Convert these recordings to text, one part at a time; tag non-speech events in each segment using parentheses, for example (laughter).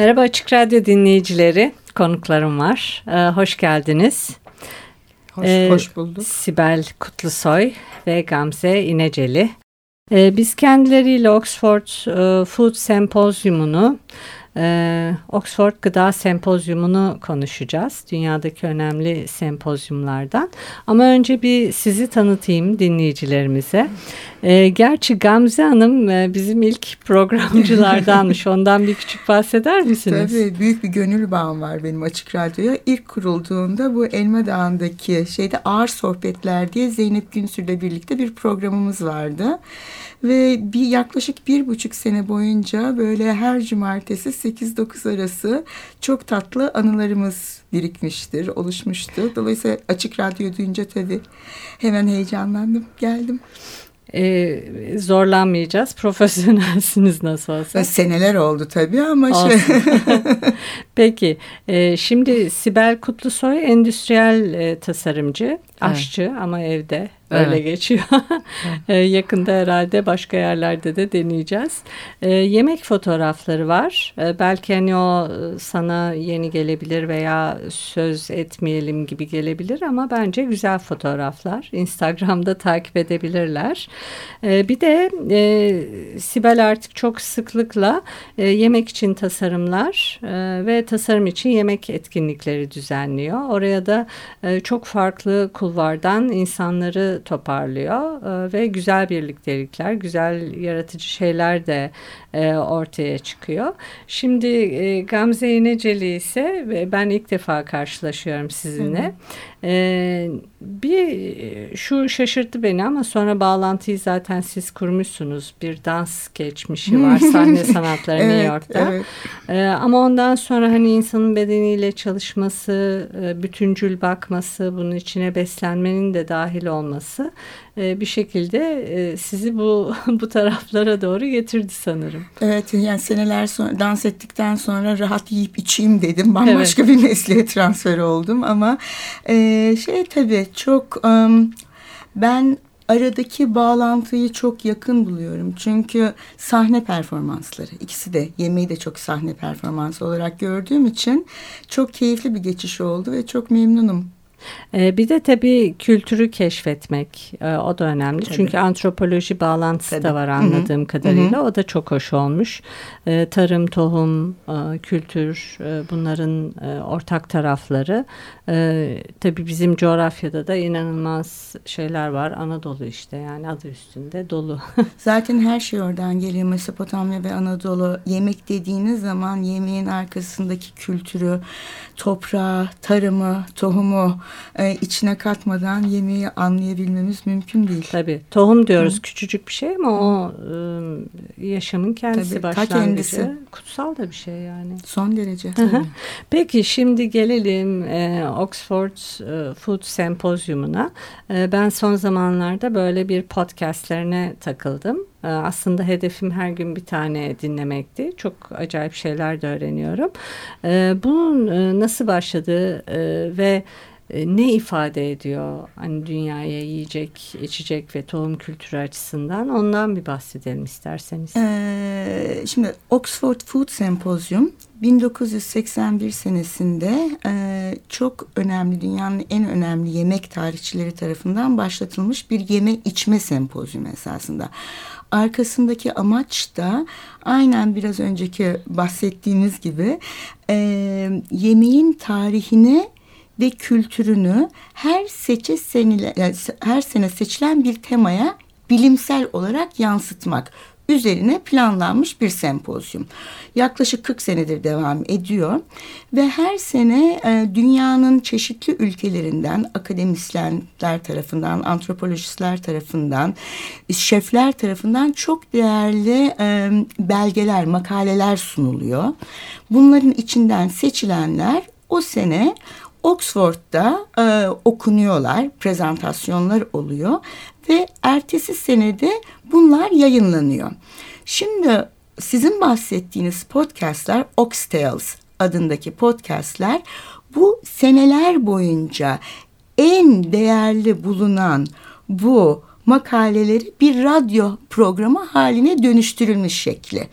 Merhaba Açık Radyo dinleyicileri, konuklarım var. Ee, hoş geldiniz. Hoş, ee, hoş bulduk. Sibel Kutlusoy ve Gamze İneceli. Ee, biz kendileriyle Oxford e, Food Sempozyumunu ee, Oxford Gıda Sempozyumunu konuşacağız. Dünyadaki önemli sempozyumlardan. Ama önce bir sizi tanıtayım dinleyicilerimize. Ee, gerçi Gamze Hanım e, bizim ilk programcılardanmış. (laughs) Ondan bir küçük bahseder misiniz? Tabii büyük bir gönül bağım var benim Açık Radyo'ya. İlk kurulduğunda bu Elma Dağı'ndaki şeyde Ağır Sohbetler diye Zeynep Günsür'le birlikte bir programımız vardı. Ve bir yaklaşık bir buçuk sene boyunca böyle her cumartesi 8-9 arası çok tatlı anılarımız birikmiştir, oluşmuştu. Dolayısıyla açık radyo duyunca tabii hemen heyecanlandım, geldim. Ee, zorlanmayacağız. Profesyonelsiniz nasıl olsa. Seneler oldu tabii ama şey. (laughs) Peki. E, şimdi Sibel Kutlusoy endüstriyel e, tasarımcı, aşçı evet. ama evde Öyle evet. geçiyor. (laughs) evet. Yakında herhalde başka yerlerde de deneyeceğiz. E, yemek fotoğrafları var. E, belki hani o e, sana yeni gelebilir veya söz etmeyelim gibi gelebilir ama bence güzel fotoğraflar. Instagram'da takip edebilirler. E, bir de e, Sibel artık çok sıklıkla e, yemek için tasarımlar e, ve tasarım için yemek etkinlikleri düzenliyor. Oraya da e, çok farklı kulvardan insanları toparlıyor e, ve güzel birliktelikler, güzel yaratıcı şeyler de e, ortaya çıkıyor. Şimdi e, Gamze İneceli ise ben ilk defa karşılaşıyorum sizinle. Hı hı. E, bir şu şaşırttı beni ama sonra bağlantıyı zaten siz kurmuşsunuz. Bir dans geçmişi var (laughs) sahne sanatları evet, New York'ta. Evet. E, ama ondan sonra hani insanın bedeniyle çalışması, e, bütüncül bakması, bunun içine beslenmenin de dahil olması bir şekilde e, sizi bu (laughs) bu taraflara doğru getirdi sanırım. Evet yani seneler sonra dans ettikten sonra rahat yiyip içeyim dedim. Bambaşka evet. bir (laughs) mesleğe transfer oldum ama e, şey tabii çok ben aradaki bağlantıyı çok yakın buluyorum. Çünkü sahne performansları ikisi de yemeği de çok sahne performansı olarak gördüğüm için çok keyifli bir geçiş oldu ve çok memnunum ee, bir de tabii kültürü keşfetmek e, o da önemli. Tabii. Çünkü antropoloji bağlantısı tabii. da var anladığım Hı-hı. kadarıyla. Hı-hı. O da çok hoş olmuş. Ee, tarım, tohum, e, kültür e, bunların ortak tarafları. Ee, tabii bizim coğrafyada da inanılmaz şeyler var. Anadolu işte yani adı üstünde dolu. (laughs) Zaten her şey oradan geliyor. Mesopotamya ve Anadolu. Yemek dediğiniz zaman yemeğin arkasındaki kültürü, toprağı, tarımı, tohumu e, içine katmadan yemeği anlayabilmemiz mümkün değil. Tabii. Tohum diyoruz Hı. küçücük bir şey ama o e, yaşamın kendisi tabii, başlangıcı. kendisi. Kutsal da bir şey yani. Son derece. Peki şimdi gelelim e, Oxford e, Food Sempozyumuna. E, ben son zamanlarda böyle bir podcastlerine takıldım. E, aslında hedefim her gün bir tane dinlemekti. Çok acayip şeyler de öğreniyorum. E, bunun e, nasıl başladığı ve e, ne ifade ediyor hani dünyaya yiyecek, içecek ve tohum kültürü açısından ondan bir bahsedelim isterseniz. Ee, şimdi Oxford Food Symposium 1981 senesinde e, çok önemli dünyanın en önemli yemek tarihçileri tarafından başlatılmış bir yeme içme sempozyum esasında. Arkasındaki amaç da aynen biraz önceki bahsettiğimiz gibi e, yemeğin tarihini ve kültürünü her seçe senile, her sene seçilen bir temaya bilimsel olarak yansıtmak. üzerine planlanmış bir sempozyum. Yaklaşık 40 senedir devam ediyor ve her sene e, dünyanın çeşitli ülkelerinden akademisyenler tarafından, antropolojistler tarafından, şefler tarafından çok değerli e, belgeler, makaleler sunuluyor. Bunların içinden seçilenler o sene Oxford'da e, okunuyorlar, prezentasyonlar oluyor ve ertesi senede bunlar yayınlanıyor. Şimdi sizin bahsettiğiniz podcastler Oxtales adındaki podcastler bu seneler boyunca en değerli bulunan bu makaleleri bir radyo programı haline dönüştürülmüş şekli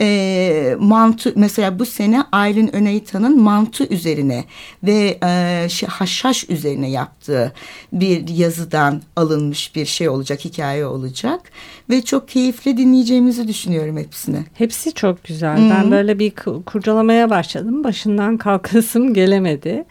e, mantı mesela bu sene Aylin Öneytan'ın mantı üzerine ve e, haşhaş üzerine yaptığı bir yazıdan alınmış bir şey olacak, hikaye olacak ve çok keyifli dinleyeceğimizi düşünüyorum hepsini. Hepsi çok güzel. Hmm. Ben böyle bir kurcalamaya başladım. Başından kalkasım gelemedi.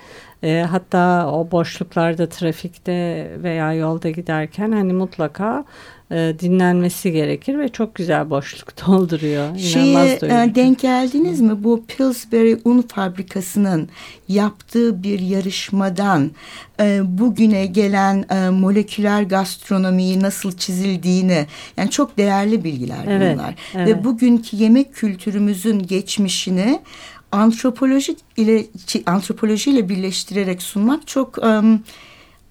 E, hatta o boşluklarda trafikte veya yolda giderken hani mutlaka e, dinlenmesi gerekir ve çok güzel boşluk (laughs) dolduruyor. Şeye e, denk geldiniz mi? Bu Pillsbury un fabrikasının yaptığı bir yarışmadan e, bugüne gelen e, moleküler gastronomiyi nasıl çizildiğini yani çok değerli bilgiler evet, bunlar. Evet. Ve bugünkü yemek kültürümüzün geçmişini antropoloji ile antropoloji ile birleştirerek sunmak çok um,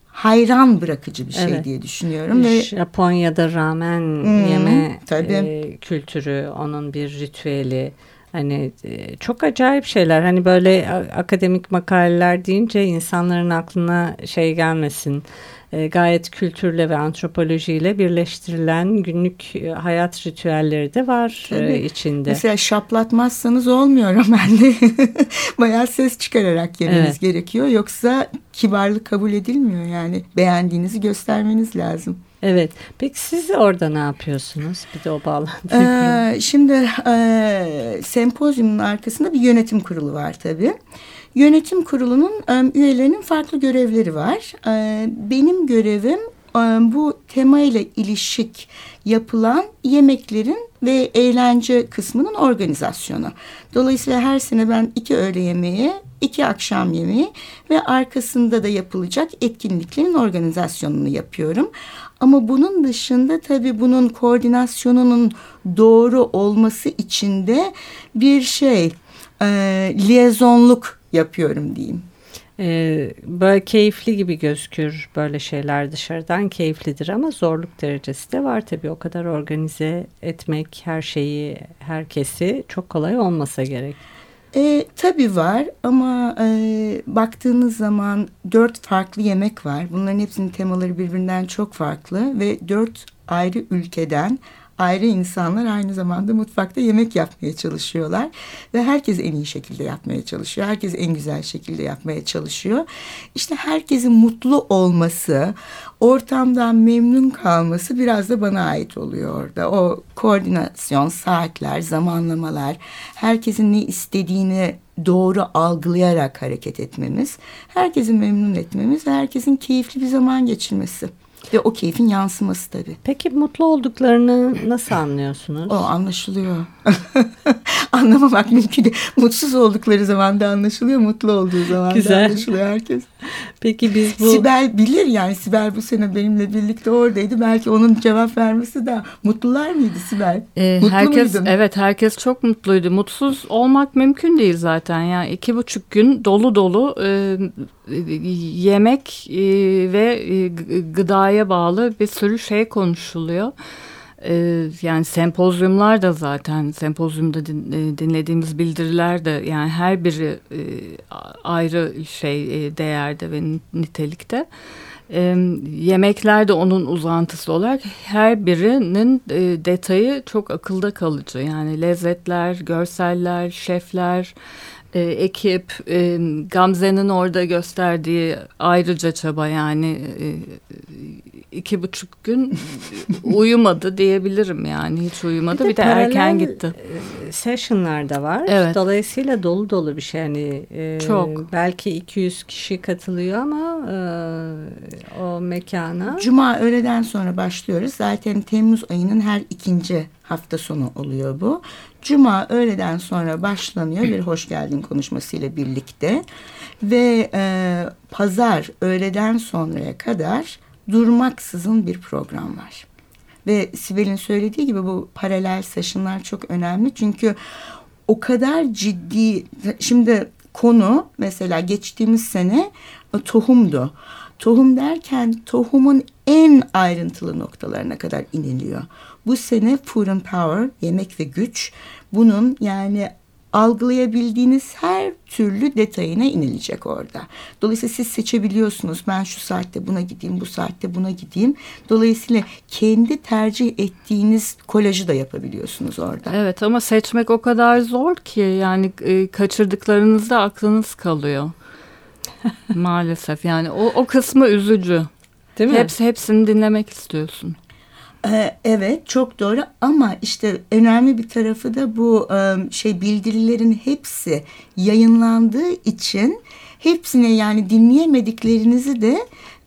hayran bırakıcı bir şey evet. diye düşünüyorum. Ve Japonya'da ramen hmm, yeme e, kültürü, onun bir ritüeli. Hani e, çok acayip şeyler. Hani böyle akademik makaleler deyince insanların aklına şey gelmesin e, gayet kültürle ve antropolojiyle birleştirilen günlük e, hayat ritüelleri de var e, içinde. Mesela şaplatmazsanız olmuyor Ömer'le. (laughs) Bayağı ses çıkararak yemeniz evet. gerekiyor. Yoksa kibarlık kabul edilmiyor yani. Beğendiğinizi göstermeniz lazım. Evet. Peki siz orada ne yapıyorsunuz? Bir de o bağlantıyı ee, Şimdi e, sempozyumun arkasında bir yönetim kurulu var tabii. Yönetim kurulunun e, üyelerinin farklı görevleri var. Benim görevim e, bu tema ile ilişik yapılan yemeklerin ve eğlence kısmının organizasyonu. Dolayısıyla her sene ben iki öğle yemeği, iki akşam yemeği ve arkasında da yapılacak etkinliklerin organizasyonunu yapıyorum. Ama bunun dışında tabii bunun koordinasyonunun doğru olması için de bir şey e, liyezonluk yapıyorum diyeyim. Ee, böyle keyifli gibi gözükür böyle şeyler dışarıdan keyiflidir ama zorluk derecesi de var tabii o kadar organize etmek her şeyi herkesi çok kolay olmasa gerek. E, tabii var ama e, baktığınız zaman dört farklı yemek var. Bunların hepsinin temaları birbirinden çok farklı ve dört ayrı ülkeden ayrı insanlar aynı zamanda mutfakta yemek yapmaya çalışıyorlar. Ve herkes en iyi şekilde yapmaya çalışıyor. Herkes en güzel şekilde yapmaya çalışıyor. İşte herkesin mutlu olması, ortamdan memnun kalması biraz da bana ait oluyor orada. O koordinasyon, saatler, zamanlamalar, herkesin ne istediğini doğru algılayarak hareket etmemiz, herkesi memnun etmemiz, herkesin keyifli bir zaman geçirmesi. Ve o keyfin yansıması tabii. Peki mutlu olduklarını nasıl anlıyorsunuz? O anlaşılıyor. (laughs) Anlamamak mümkün değil. Mutsuz oldukları zaman da anlaşılıyor. Mutlu olduğu zaman Güzel. da anlaşılıyor herkes. (laughs) Peki biz bu... Sibel bilir yani. Sibel bu sene benimle birlikte oradaydı. Belki onun cevap vermesi de mutlular mıydı Sibel? Ee, Mutlu herkes, muydun? Evet herkes çok mutluydu. Mutsuz olmak mümkün değil zaten. Yani iki buçuk gün dolu dolu e, yemek e, ve e, gıdaya bağlı bir sürü şey konuşuluyor. E, yani sempozyumlar da zaten sempozyumda din, e, dinlediğimiz bildiriler de yani her biri e, ayrı şey e, değerde ve nitelikte. E, yemekler de onun uzantısı olarak her birinin e, detayı çok akılda kalıcı. Yani lezzetler, görseller, şefler, e, ekip, e, Gamze'nin orada gösterdiği ayrıca çaba yani e, iki buçuk gün (laughs) uyumadı diyebilirim yani hiç uyumadı bir, bir de, erken gitti. E, session'lar da var. Evet. Dolayısıyla dolu dolu bir şey yani e, çok belki 200 kişi katılıyor ama e, o mekana. Cuma öğleden sonra başlıyoruz. Zaten Temmuz ayının her ikinci hafta sonu oluyor bu. Cuma öğleden sonra başlanıyor bir hoş geldin konuşmasıyla birlikte ve e, pazar öğleden sonraya kadar durmaksızın bir program var. Ve Sibel'in söylediği gibi bu paralel session'lar çok önemli çünkü o kadar ciddi şimdi konu mesela geçtiğimiz sene e, tohumdu. Tohum derken tohumun en ayrıntılı noktalarına kadar iniliyor. Bu sene Food and Power, yemek ve güç bunun yani algılayabildiğiniz her türlü detayına inilecek orada. Dolayısıyla siz seçebiliyorsunuz. Ben şu saatte buna gideyim, bu saatte buna gideyim. Dolayısıyla kendi tercih ettiğiniz kolajı da yapabiliyorsunuz orada. Evet ama seçmek o kadar zor ki yani e, kaçırdıklarınızda aklınız kalıyor. Maalesef yani o, o kısmı üzücü. Değil mi? Hepsi, hepsini dinlemek istiyorsun. Ee, evet çok doğru ama işte önemli bir tarafı da bu şey bildirilerin hepsi yayınlandığı için hepsine yani dinleyemediklerinizi de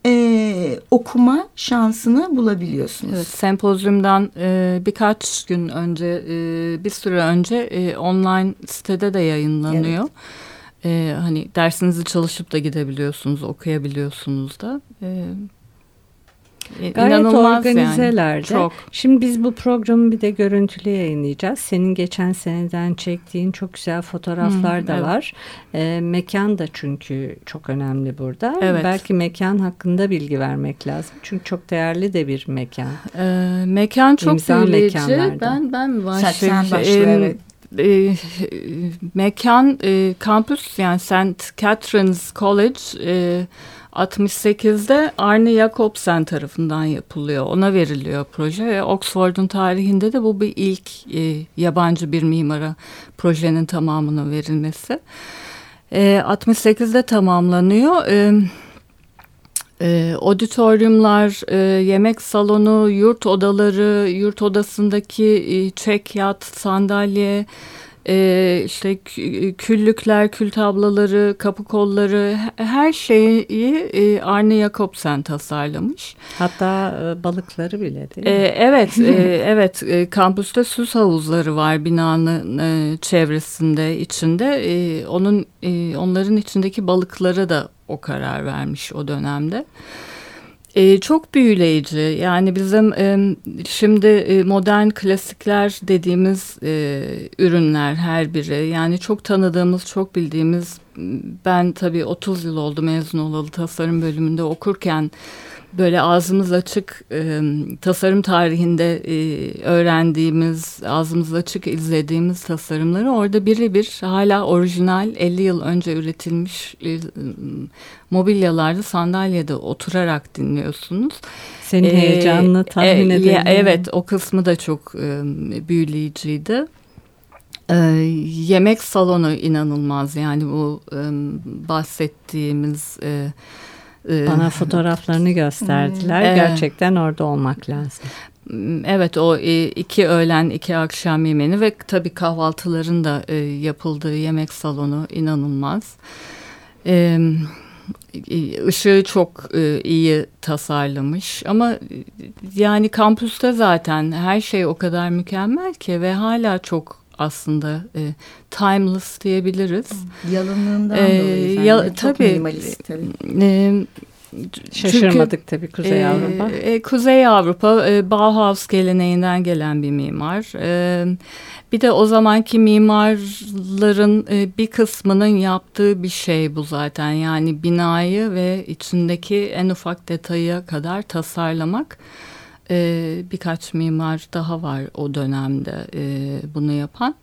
e, okuma şansını bulabiliyorsunuz. Evet, sempozyumdan e, birkaç gün önce, e, bir süre önce e, online sitede de yayınlanıyor. Evet. E, hani dersinizi çalışıp da gidebiliyorsunuz, okuyabiliyorsunuz da. E, e, Gayet İnanılmaz organizelerdi. Yani. Çok. Şimdi biz bu programı bir de görüntülü yayınlayacağız. Senin geçen seneden çektiğin çok güzel fotoğraflar hmm, da evet. var. E, mekan da çünkü çok önemli burada. Evet. Belki mekan hakkında bilgi vermek lazım. Çünkü çok değerli de bir mekan. E, mekan çok İmza büyüleyici. Ben ben mi başlayayım? Sen başla, evet e, mekan e, kampüs yani St. Catherine's College e, 68'de Arne Jacobsen tarafından yapılıyor. Ona veriliyor proje ve Oxford'un tarihinde de bu bir ilk e, yabancı bir mimara projenin tamamının verilmesi. E, 68'de tamamlanıyor. E, e, auditoriumlar, e, yemek salonu, yurt odaları, yurt odasındaki e, çek yat, sandalye, e, işte küllükler, kül tablaları, kapı kolları her şeyi e, Arne Jacobsen tasarlamış. Hatta e, balıkları bile değil mi? E, evet, e, (laughs) evet. E, kampüste süs havuzları var binanın e, çevresinde, içinde. E, onun e, onların içindeki balıklara da o karar vermiş o dönemde. E, çok büyüleyici. Yani bizim e, şimdi e, modern klasikler dediğimiz e, ürünler her biri. Yani çok tanıdığımız, çok bildiğimiz. Ben tabii 30 yıl oldu mezun olalı tasarım bölümünde okurken böyle ağzımız açık e, tasarım tarihinde e, öğrendiğimiz, ağzımız açık izlediğimiz tasarımları orada birebir hala orijinal 50 yıl önce üretilmiş e, mobilyalarda sandalyede oturarak dinliyorsunuz. Senin ee, heyecanını tahmin e, edelim. Evet o kısmı da çok e, büyüleyiciydi. Ee, yemek salonu inanılmaz yani bu e, bahsettiğimiz e, Bana fotoğraflarını gösterdiler. Evet. Gerçekten orada olmak lazım. Evet o e, iki öğlen iki akşam yemeğini ve tabii kahvaltıların da e, yapıldığı yemek salonu inanılmaz. Işığı çok e, iyi tasarlamış ama yani kampüste zaten her şey o kadar mükemmel ki ve hala çok aslında e, timeless diyebiliriz. Yalınlığından ee, dolayı. Ya, çok tabii, minimalist tabii. E, Şaşırmadık Çünkü, tabii Kuzey e, Avrupa. E, Kuzey Avrupa e, Bauhaus geleneğinden gelen bir mimar. E, bir de o zamanki mimarların e, bir kısmının yaptığı bir şey bu zaten. Yani binayı ve içindeki en ufak detaya kadar tasarlamak. E, birkaç mimar daha var o dönemde e, bunu yapan.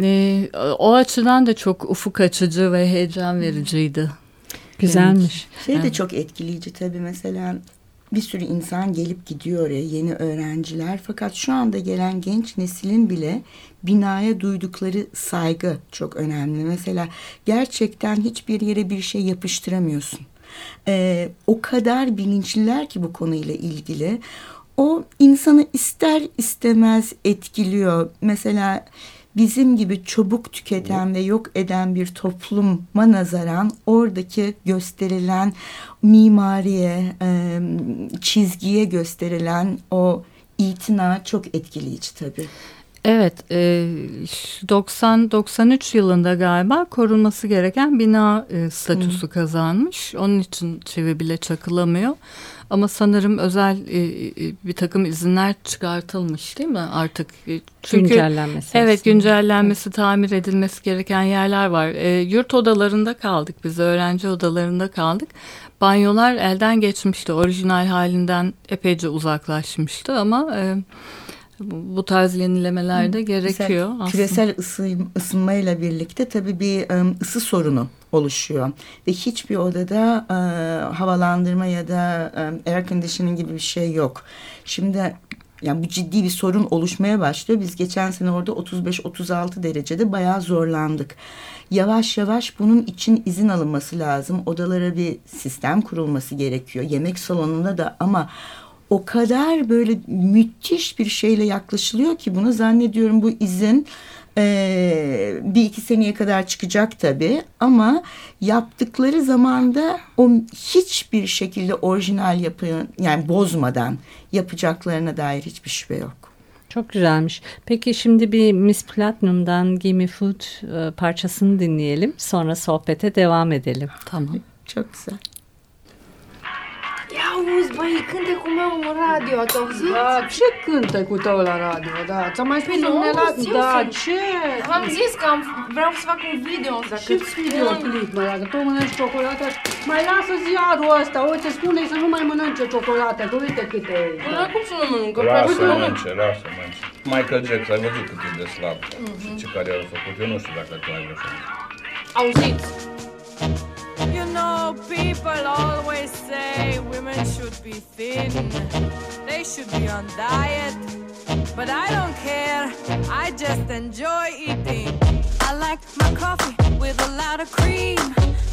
E, o açıdan da çok ufuk açıcı ve heyecan vericiydi. Güzelmiş. Evet. Şey de evet. çok etkileyici tabii mesela bir sürü insan gelip gidiyor oraya yeni öğrenciler fakat şu anda gelen genç neslin bile binaya duydukları saygı çok önemli. Mesela gerçekten hiçbir yere bir şey yapıştıramıyorsun. E, o kadar bilinçliler ki bu konuyla ilgili. O insanı ister istemez etkiliyor. Mesela bizim gibi çabuk tüketen ve yok eden bir topluma nazaran oradaki gösterilen mimariye, e, çizgiye gösterilen o itina çok etkileyici tabii. Evet, e, 90-93 yılında galiba korunması gereken bina e, statüsü hmm. kazanmış. Onun için çivi bile çakılamıyor. Ama sanırım özel e, e, bir takım izinler çıkartılmış değil mi artık? E, çünkü, güncellenmesi. Evet aslında. güncellenmesi, tamir edilmesi gereken yerler var. E, yurt odalarında kaldık biz, öğrenci odalarında kaldık. Banyolar elden geçmişti, orijinal halinden epeyce uzaklaşmıştı ama... E, bu tarz yenilemeler de gerekiyor. Mesela aslında. Küresel ısı, ısınmayla birlikte tabii bir ısı sorunu oluşuyor. Ve hiçbir odada e, havalandırma ya da e, air conditioning gibi bir şey yok. Şimdi yani bu ciddi bir sorun oluşmaya başlıyor. Biz geçen sene orada 35-36 derecede bayağı zorlandık. Yavaş yavaş bunun için izin alınması lazım. Odalara bir sistem kurulması gerekiyor. Yemek salonunda da ama o kadar böyle müthiş bir şeyle yaklaşılıyor ki bunu zannediyorum bu izin e, bir iki seneye kadar çıkacak tabii ama yaptıkları zamanda o hiçbir şekilde orijinal yapı yani bozmadan yapacaklarına dair hiçbir şüphe yok. Çok güzelmiş. Peki şimdi bir Miss Platinum'dan Gimme Food e, parçasını dinleyelim. Sonra sohbete devam edelim. Tamam. Çok güzel. Auzi, băi, cânte cu meu în radio, ați auzit? Da, ce cânte cu tău la radio, da? Ți-am mai spus păi nu, la... Da, ce? V-am zis că am, vreau să fac un video. Dacă ce videoclip, mă, dacă tu mănânci ciocolată, mai lasă ziarul ăsta, uite, spune să nu mai mănânce ciocolată, că uite câte e. Păi cum să nu mănânc? Lasă mănânce, lasă mănânce. Michael Jackson, ai văzut cât e de slab uh-huh. ce care a făcut. Eu nu știu dacă tu ai văzut. Auziți? Know, people always say women should be thin, they should be on diet. But I don't care, I just enjoy eating. I like my coffee with a lot of cream.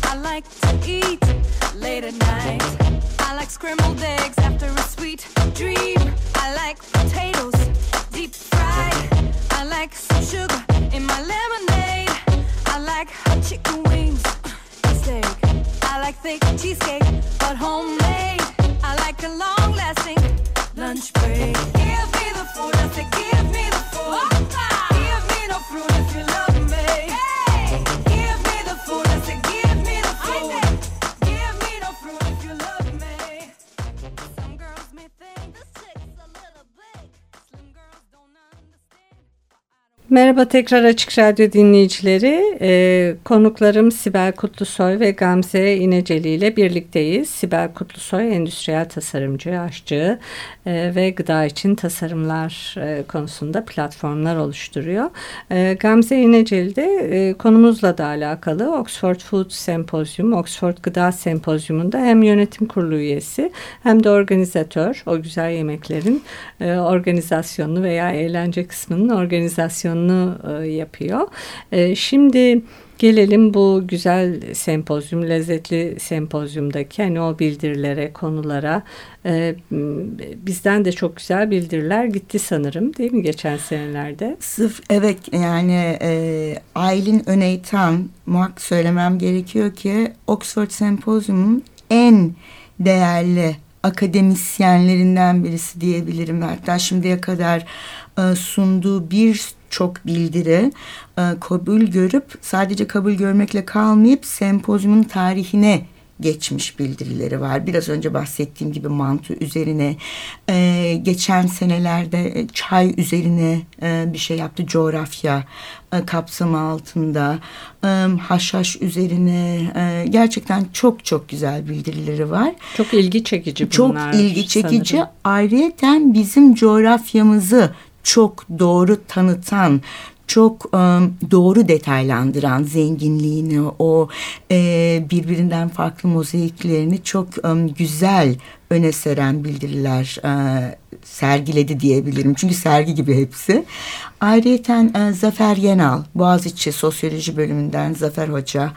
I like to eat late at night. I like scrambled eggs after a sweet dream. I like potatoes deep fried. I like some sugar in my lemonade. I like hot chicken like thick cheesecake, but homemade. I like a long lasting lunch break. Give me the food, I give me the Merhaba tekrar Açık Radyo dinleyicileri. Ee, konuklarım Sibel Kutlusoy ve Gamze İneceli ile birlikteyiz. Sibel Kutlusoy endüstriyel tasarımcı, aşçı e, ve gıda için tasarımlar e, konusunda platformlar oluşturuyor. E, Gamze İneceli de e, konumuzla da alakalı Oxford Food Sempozyum, Oxford Gıda Sempozyumunda hem yönetim kurulu üyesi hem de organizatör. O güzel yemeklerin e, organizasyonunu veya eğlence kısmının organizasyonunu e, yapıyor. E, şimdi Gelelim bu güzel sempozyum, lezzetli sempozyumdaki hani o bildirilere, konulara. E, bizden de çok güzel bildiriler gitti sanırım değil mi geçen senelerde? Sıf, evet yani e, Aylin Öneytan muhakkak söylemem gerekiyor ki Oxford Sempozyum'un en değerli akademisyenlerinden birisi diyebilirim. Hatta şimdiye kadar sunduğu bir çok bildiri e, kabul görüp sadece kabul görmekle kalmayıp sempozyumun tarihine geçmiş bildirileri var. Biraz önce bahsettiğim gibi mantı üzerine e, geçen senelerde çay üzerine e, bir şey yaptı coğrafya e, kapsamı altında e, haşhaş üzerine e, gerçekten çok çok güzel bildirileri var. Çok ilgi çekici bunlar. Çok ilgi çekici. Sanırım. Ayrıyeten bizim coğrafyamızı çok doğru tanıtan çok e, doğru detaylandıran zenginliğini, o e, birbirinden farklı mozaiklerini çok e, güzel öne seren bildiriler e, sergiledi diyebilirim. Çünkü sergi gibi hepsi. Ayrıyeten e, Zafer Yenal, Boğaziçi Sosyoloji bölümünden Zafer Hoca,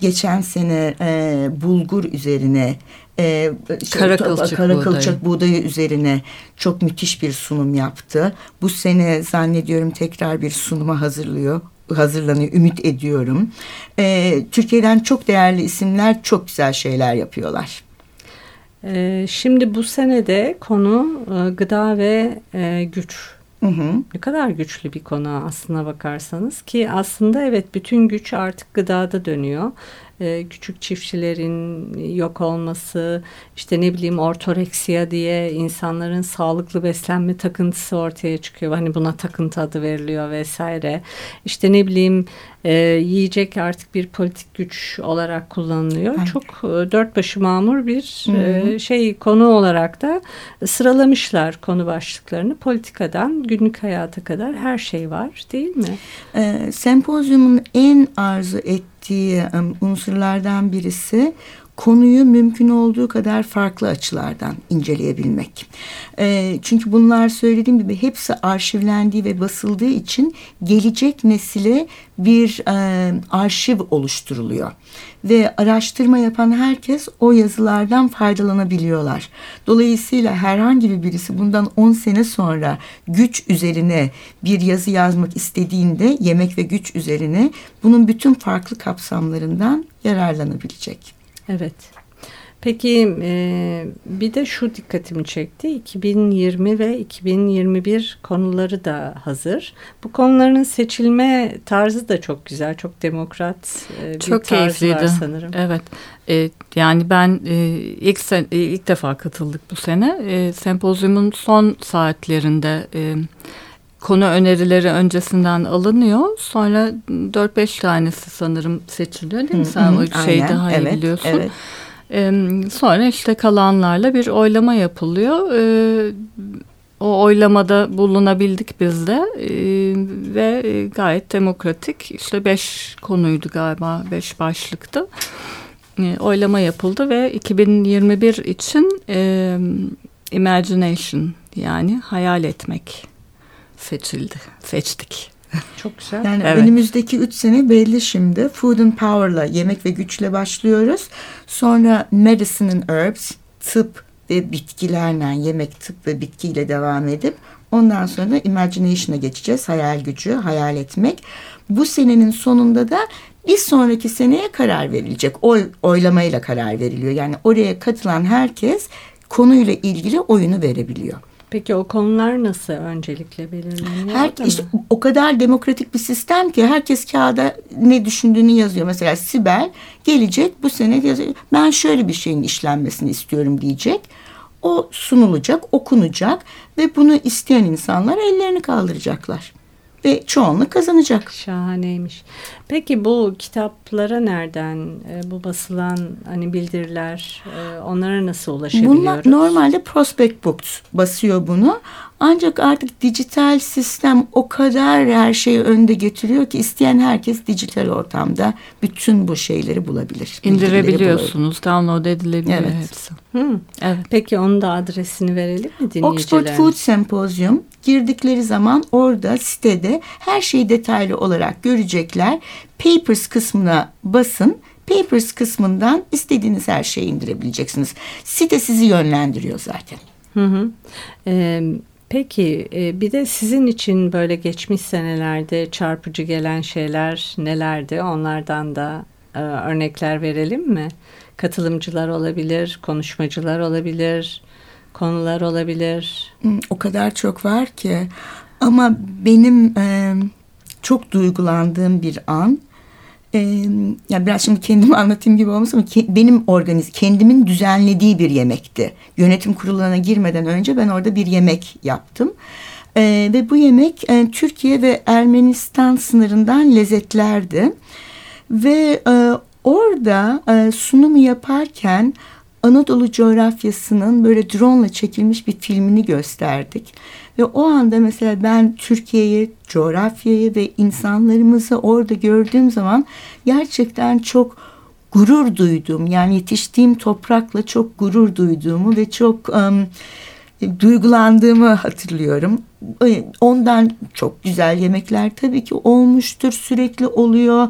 geçen sene e, bulgur üzerine e, şey, Kara kılçık kara buğdayı. kılçık buğdayı üzerine çok müthiş bir sunum yaptı. Bu sene zannediyorum tekrar bir sunuma hazırlıyor hazırlanıyor ümit ediyorum. E, Türkiye'den çok değerli isimler çok güzel şeyler yapıyorlar. Ee, şimdi bu senede konu e, gıda ve e, güç. Hı hı. Ne kadar güçlü bir konu aslına bakarsanız ki aslında evet bütün güç artık gıdada dönüyor. Ee, küçük çiftçilerin yok olması, işte ne bileyim ortoreksiya diye insanların sağlıklı beslenme takıntısı ortaya çıkıyor. Hani buna takıntı adı veriliyor vesaire. İşte ne bileyim e, yiyecek artık bir politik güç olarak kullanılıyor. Evet. Çok e, dört başı mamur bir Hı hı. e, şey konu olarak da sıralamışlar konu başlıklarını. Politikadan günlük hayata kadar her şey var değil mi? E, sempozyumun en arzu ettiği e, unsurlardan birisi konuyu mümkün olduğu kadar farklı açılardan inceleyebilmek. E, çünkü bunlar söylediğim gibi hepsi arşivlendiği ve basıldığı için gelecek nesile bir e, arşiv oluşturuluyor. Ve araştırma yapan herkes o yazılardan faydalanabiliyorlar. Dolayısıyla herhangi bir birisi bundan 10 sene sonra güç üzerine bir yazı yazmak istediğinde yemek ve güç üzerine bunun bütün farklı kapsamlarından yararlanabilecek. Evet. Peki e, bir de şu dikkatimi çekti. 2020 ve 2021 konuları da hazır. Bu konuların seçilme tarzı da çok güzel, çok demokrat e, bir Çok tarz var keyifliydi. sanırım. Evet. E, yani ben e, ilk sen, e, ilk defa katıldık bu sene. E, sempozyumun son saatlerinde e, konu önerileri öncesinden alınıyor. Sonra 4-5 tanesi sanırım seçiliyor değil mi? Hı, Sen hı, o şeyi aynen. daha iyi Evet, biliyorsun. evet. E, sonra işte kalanlarla bir oylama yapılıyor. E, o oylamada bulunabildik biz de E, ve e, gayet demokratik. İşte beş konuydu galiba, beş başlıktı. E, oylama yapıldı ve 2021 için e, imagination yani hayal etmek seçildi, seçtik. Çok güzel. Yani Evet. önümüzdeki üç sene belli şimdi. Food and Power'la, yemek ve güçle başlıyoruz. Sonra Medicine and Herbs, tıp ve bitkilerle, yemek, tıp ve bitkiyle devam edip ondan sonra Imagination'a geçeceğiz. Hayal gücü, hayal etmek. Bu senenin sonunda da bir sonraki seneye karar verilecek. Oy, oylamayla karar veriliyor. Yani oraya katılan herkes konuyla ilgili oyunu verebiliyor. Peki o konular nasıl öncelikle belirleniyor? Her, işte o kadar demokratik bir sistem ki herkes kağıda ne düşündüğünü yazıyor. Mesela Sibel gelecek bu sene yazıyor. Ben şöyle bir şeyin işlenmesini istiyorum diyecek. O sunulacak, okunacak ve bunu isteyen insanlar ellerini kaldıracaklar. Ve çoğunluk kazanacak. Şahaneymiş. Peki bu kitaplara nereden e, bu basılan hani bildiriler e, onlara nasıl ulaşabiliyoruz? Bunlar normalde Prospect Books basıyor bunu. Ancak artık dijital sistem o kadar her şeyi önde getiriyor ki isteyen herkes dijital ortamda bütün bu şeyleri bulabilir. İndirebiliyorsunuz, download edilebiliyor Evet. hepsi. Hı. Evet. Peki onun da adresini verelim mi dinleyicilerine? Oxford Food Symposium girdikleri zaman orada sitede her şeyi detaylı olarak görecekler. Papers kısmına basın. Papers kısmından istediğiniz her şeyi indirebileceksiniz. Site sizi yönlendiriyor zaten. Hı hı. Ee, peki e, bir de sizin için böyle geçmiş senelerde çarpıcı gelen şeyler nelerdi? Onlardan da e, örnekler verelim mi? Katılımcılar olabilir, konuşmacılar olabilir, konular olabilir. O kadar çok var ki. Ama benim e, çok duygulandığım bir an. E, ya biraz şimdi kendimi (laughs) anlatayım gibi olmasın ama ke- benim organiz kendimin düzenlediği bir yemekti. Yönetim kuruluna girmeden önce ben orada bir yemek yaptım. E, ve bu yemek e, Türkiye ve Ermenistan sınırından lezzetlerdi. Ve e, orada e, sunumu yaparken Anadolu coğrafyasının böyle drone ile çekilmiş bir filmini gösterdik. Ve o anda mesela ben Türkiye'yi, coğrafyayı ve insanlarımızı orada gördüğüm zaman gerçekten çok gurur duydum. Yani yetiştiğim toprakla çok gurur duyduğumu ve çok um, duygulandığımı hatırlıyorum. Ondan çok güzel yemekler tabii ki olmuştur, sürekli oluyor.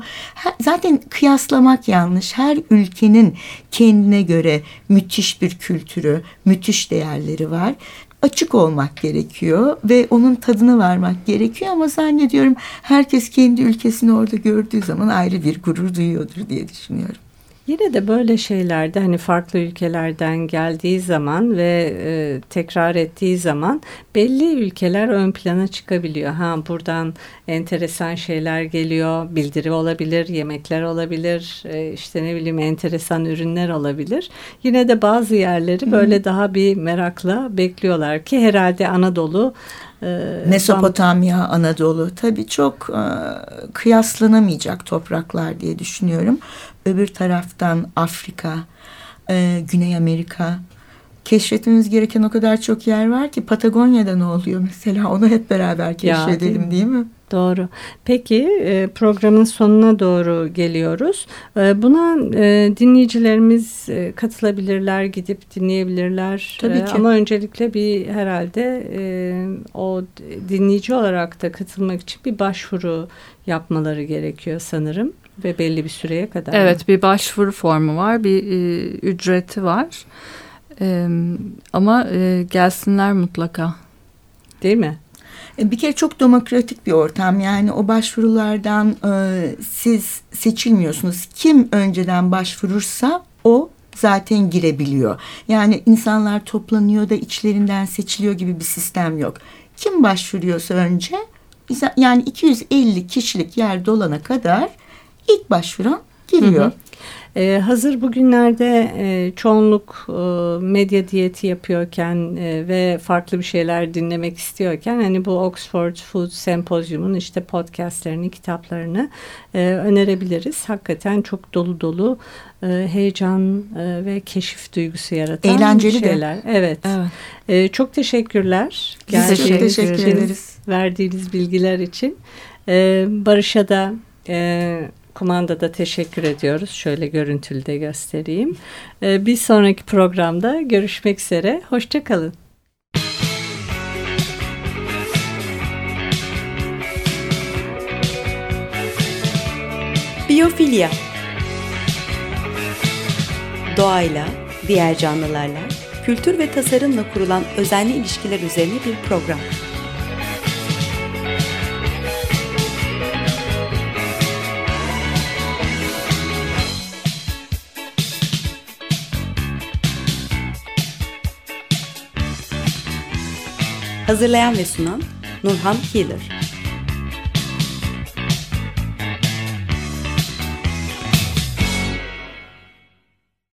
Zaten kıyaslamak yanlış. Her ülkenin kendine göre müthiş bir kültürü, müthiş değerleri var açık olmak gerekiyor ve onun tadını varmak gerekiyor ama zannediyorum herkes kendi ülkesini orada gördüğü zaman ayrı bir gurur duyuyordur diye düşünüyorum. Yine de böyle şeylerde hani farklı ülkelerden geldiği zaman ve e, tekrar ettiği zaman belli ülkeler ön plana çıkabiliyor. Ha buradan enteresan şeyler geliyor, bildiri olabilir, yemekler olabilir, e, işte ne bileyim enteresan ürünler olabilir. Yine de bazı yerleri böyle daha bir merakla bekliyorlar ki herhalde Anadolu e, Mesopotamya, Anadolu tabii çok e, kıyaslanamayacak topraklar diye düşünüyorum. Öbür taraftan Afrika, e, Güney Amerika. Keşfetmemiz gereken o kadar çok yer var ki Patagonya'da ne oluyor mesela onu hep beraber keşfedelim ya, değil, değil mi? Doğru. Peki e, programın sonuna doğru geliyoruz. E, buna e, dinleyicilerimiz katılabilirler, gidip dinleyebilirler. Tabii ki. Ama öncelikle bir herhalde o dinleyici olarak da katılmak için bir başvuru yapmaları gerekiyor sanırım ve belli bir süreye kadar. Evet, bir başvuru formu var, bir ücreti var. Ama gelsinler mutlaka. Değil mi? E, bir kere çok demokratik bir ortam. Yani o başvurulardan e, siz seçilmiyorsunuz. Kim önceden başvurursa o zaten girebiliyor. Yani insanlar toplanıyor da içlerinden seçiliyor gibi bir sistem yok. Kim başvuruyorsa önce yani 250 kişilik yer dolana kadar ilk başvuran giriyor. Hı hı. Ee, hazır bugünlerde e, çoğunluk e, medya diyeti yapıyorken e, ve farklı bir şeyler dinlemek istiyorken hani bu Oxford Food Sempozyum'un işte podcastlerini, kitaplarını e, önerebiliriz. Hakikaten çok dolu dolu e, heyecan e, ve keşif duygusu yaratan Eğlenceli şeyler. De. Evet. evet. E, çok teşekkürler. Biz de çok teşekkür ederiz. Verdiğiniz bilgiler için. E, Barış'a da e, kumandada teşekkür ediyoruz. Şöyle görüntülü de göstereyim. Ee, bir sonraki programda görüşmek üzere. Hoşçakalın. Biyofilya Doğayla, diğer canlılarla, kültür ve tasarımla kurulan özenli ilişkiler üzerine bir program. Hazırlayan ve sunan Nurhan Healer.